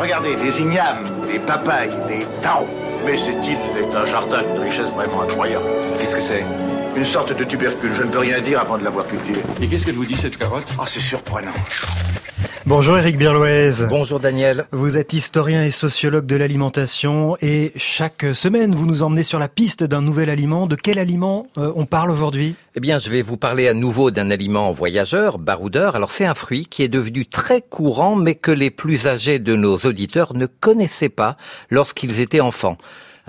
Regardez, des ignames, des papayes, des taos. Mais cette île est un jardin d'une richesse vraiment incroyable. Qu'est-ce que c'est? Une sorte de tubercule, je ne peux rien dire avant de l'avoir cultivée. Et qu'est-ce qu'elle vous dit cette carotte? Oh, c'est surprenant. Bonjour Eric Birloise. Bonjour Daniel. Vous êtes historien et sociologue de l'alimentation et chaque semaine vous nous emmenez sur la piste d'un nouvel aliment. De quel aliment euh, on parle aujourd'hui? Eh bien, je vais vous parler à nouveau d'un aliment voyageur, baroudeur. Alors, c'est un fruit qui est devenu très courant, mais que les plus âgés de nos auditeurs ne connaissaient pas lorsqu'ils étaient enfants.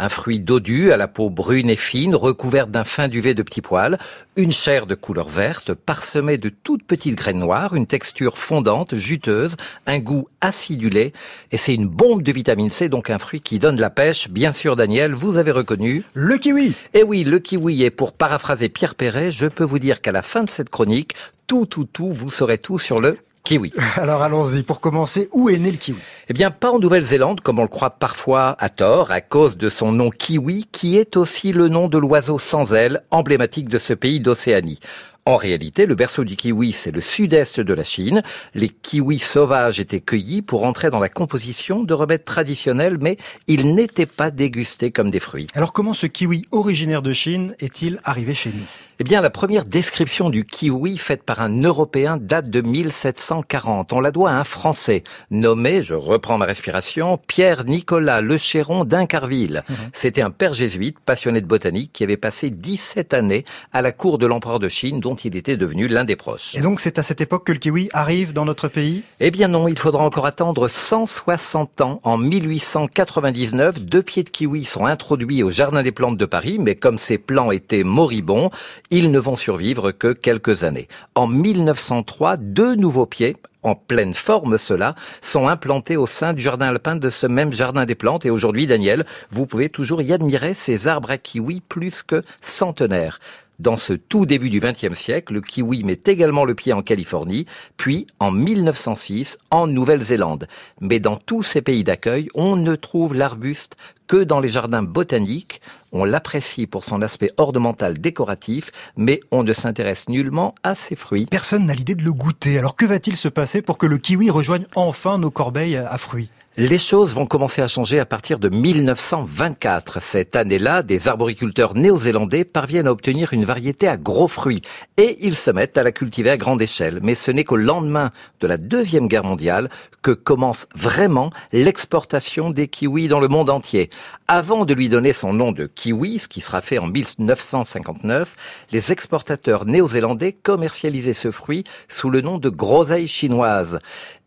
Un fruit dodu à la peau brune et fine, recouverte d'un fin duvet de petits poils, une chair de couleur verte, parsemée de toutes petites graines noires, une texture fondante, juteuse, un goût acidulé, et c'est une bombe de vitamine C, donc un fruit qui donne la pêche. Bien sûr, Daniel, vous avez reconnu. Le kiwi Eh oui, le kiwi, et pour paraphraser Pierre Perret, je peux vous dire qu'à la fin de cette chronique, tout, tout, tout, vous saurez tout sur le kiwi. Alors allons-y, pour commencer, où est né le kiwi? Eh bien, pas en Nouvelle-Zélande, comme on le croit parfois à tort, à cause de son nom kiwi, qui est aussi le nom de l'oiseau sans ailes, emblématique de ce pays d'Océanie. En réalité, le berceau du kiwi, c'est le sud-est de la Chine. Les kiwis sauvages étaient cueillis pour entrer dans la composition de remèdes traditionnels, mais ils n'étaient pas dégustés comme des fruits. Alors comment ce kiwi originaire de Chine est-il arrivé chez nous? Eh bien, la première description du kiwi faite par un Européen date de 1740. On la doit à un Français nommé, je reprends ma respiration, Pierre-Nicolas Lechéron d'Incarville. Mmh. C'était un père jésuite passionné de botanique qui avait passé 17 années à la cour de l'empereur de Chine dont il était devenu l'un des proches. Et donc c'est à cette époque que le kiwi arrive dans notre pays? Eh bien non, il faudra encore attendre 160 ans. En 1899, deux pieds de kiwi sont introduits au Jardin des plantes de Paris, mais comme ces plants étaient moribonds, ils ne vont survivre que quelques années. En 1903, deux nouveaux pieds en pleine forme cela, sont implantés au sein du jardin alpin de ce même jardin des plantes. Et aujourd'hui, Daniel, vous pouvez toujours y admirer ces arbres à kiwi plus que centenaires. Dans ce tout début du XXe siècle, le kiwi met également le pied en Californie, puis en 1906 en Nouvelle-Zélande. Mais dans tous ces pays d'accueil, on ne trouve l'arbuste que dans les jardins botaniques. On l'apprécie pour son aspect ornemental décoratif, mais on ne s'intéresse nullement à ses fruits. Personne n'a l'idée de le goûter. Alors que va-t-il se passer pour que le kiwi rejoigne enfin nos corbeilles à fruits? Les choses vont commencer à changer à partir de 1924. Cette année-là, des arboriculteurs néo-zélandais parviennent à obtenir une variété à gros fruits et ils se mettent à la cultiver à grande échelle. Mais ce n'est qu'au lendemain de la Deuxième Guerre mondiale que commence vraiment l'exportation des kiwis dans le monde entier. Avant de lui donner son nom de kiwi, ce qui sera fait en 1959, les exportateurs néo-zélandais commercialisaient ce fruit sous le nom de groseille chinoise.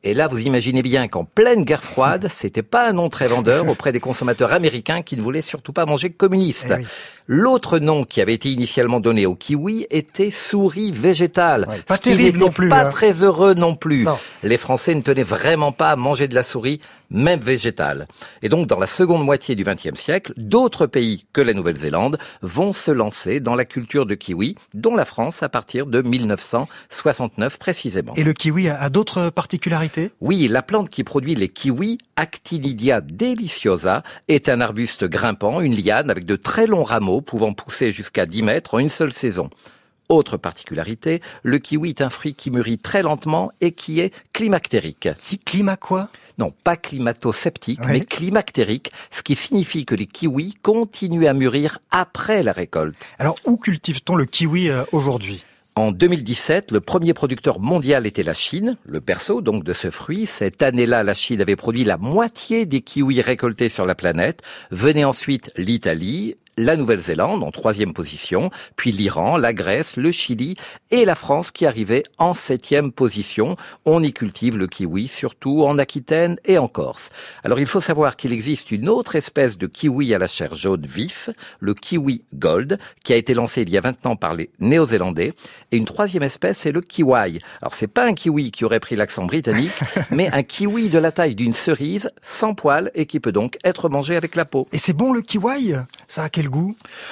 Et là, vous imaginez bien qu'en pleine guerre froide, c'était pas un nom très vendeur auprès des consommateurs américains qui ne voulaient surtout pas manger communiste. Eh L'autre nom qui avait été initialement donné au kiwi était souris végétale. Ouais, pas ce terrible non plus, Pas hein. très heureux non plus. Non. Les Français ne tenaient vraiment pas à manger de la souris, même végétale. Et donc, dans la seconde moitié du XXe siècle, d'autres pays que la Nouvelle-Zélande vont se lancer dans la culture de kiwi, dont la France à partir de 1969 précisément. Et le kiwi a, a d'autres particularités? Oui, la plante qui produit les kiwis, Actinidia deliciosa, est un arbuste grimpant, une liane avec de très longs rameaux pouvant pousser jusqu'à 10 mètres en une seule saison. Autre particularité, le kiwi est un fruit qui mûrit très lentement et qui est climactérique. Si climat quoi? Non, pas climato-sceptique, mais climactérique, ce qui signifie que les kiwis continuent à mûrir après la récolte. Alors où cultive-t-on le kiwi euh, aujourd'hui? En 2017, le premier producteur mondial était la Chine, le berceau donc de ce fruit. Cette année-là, la Chine avait produit la moitié des kiwis récoltés sur la planète. Venait ensuite l'Italie, la Nouvelle-Zélande en troisième position, puis l'Iran, la Grèce, le Chili et la France qui arrivait en septième position. On y cultive le kiwi, surtout en Aquitaine et en Corse. Alors il faut savoir qu'il existe une autre espèce de kiwi à la chair jaune vif, le kiwi gold, qui a été lancé il y a 20 ans par les Néo-Zélandais. Et une troisième espèce, c'est le kiwi. Alors c'est pas un kiwi qui aurait pris l'accent britannique, mais un kiwi de la taille d'une cerise, sans poils et qui peut donc être mangé avec la peau. Et c'est bon le kiwi Ça a quel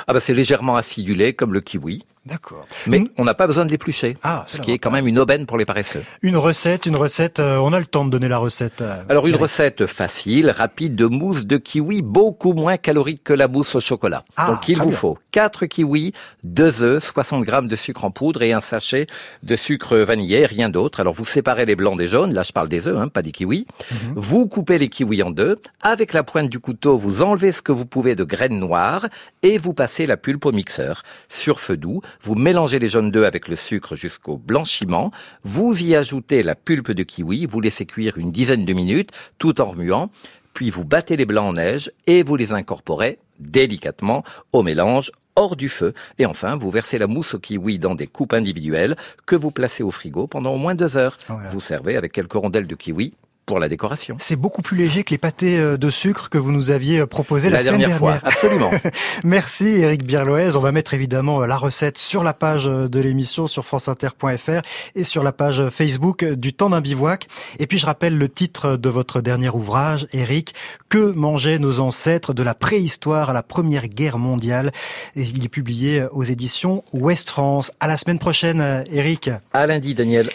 Ah bah c'est légèrement acidulé comme le kiwi. D'accord. Mais Une- on n'a pas besoin de l'éplucher. Ah, ce qui est quand même une aubaine pour les paresseux. Une recette, une recette. euh, on a le temps de donner la recette. euh, Alors une recette facile, rapide de mousse de kiwi, beaucoup moins calorique que la mousse au chocolat. Ah, Donc il vous bien. faut 4 kiwis, 2 œufs, 60 grammes de sucre en poudre et un sachet de sucre vanillé, rien d'autre. Alors vous séparez les blancs des jaunes, là je parle des œufs, hein, pas des kiwis. Mhm. Vous coupez les kiwis en deux. Avec la pointe du couteau, vous enlevez ce que vous pouvez de graines noires et vous passez la pulpe au mixeur. Sur feu doux, vous mélangez les jaunes d'œufs avec le sucre jusqu'au blanchiment. Vous y ajoutez la pulpe de kiwi, vous laissez cuire une dizaine de minutes tout en remuant. Puis vous battez les blancs en neige et vous les incorporez délicatement au mélange hors du feu. Et enfin, vous versez la mousse au kiwi dans des coupes individuelles que vous placez au frigo pendant au moins deux heures. Voilà. Vous servez avec quelques rondelles de kiwi pour la décoration. C'est beaucoup plus léger que les pâtés euh, de sucre que vous nous aviez euh, proposés la, La semaine dernière fois, absolument. Merci Eric Birloez. On va mettre évidemment euh, la recette sur la page de l'émission sur franceinter.fr et sur la page Facebook du temps d'un bivouac. Et puis je rappelle le titre de votre dernier ouvrage, Eric, Que mangeaient nos ancêtres de la préhistoire à la Première Guerre mondiale? Et il est publié aux éditions Ouest France. À la semaine prochaine, Eric. À lundi, Daniel.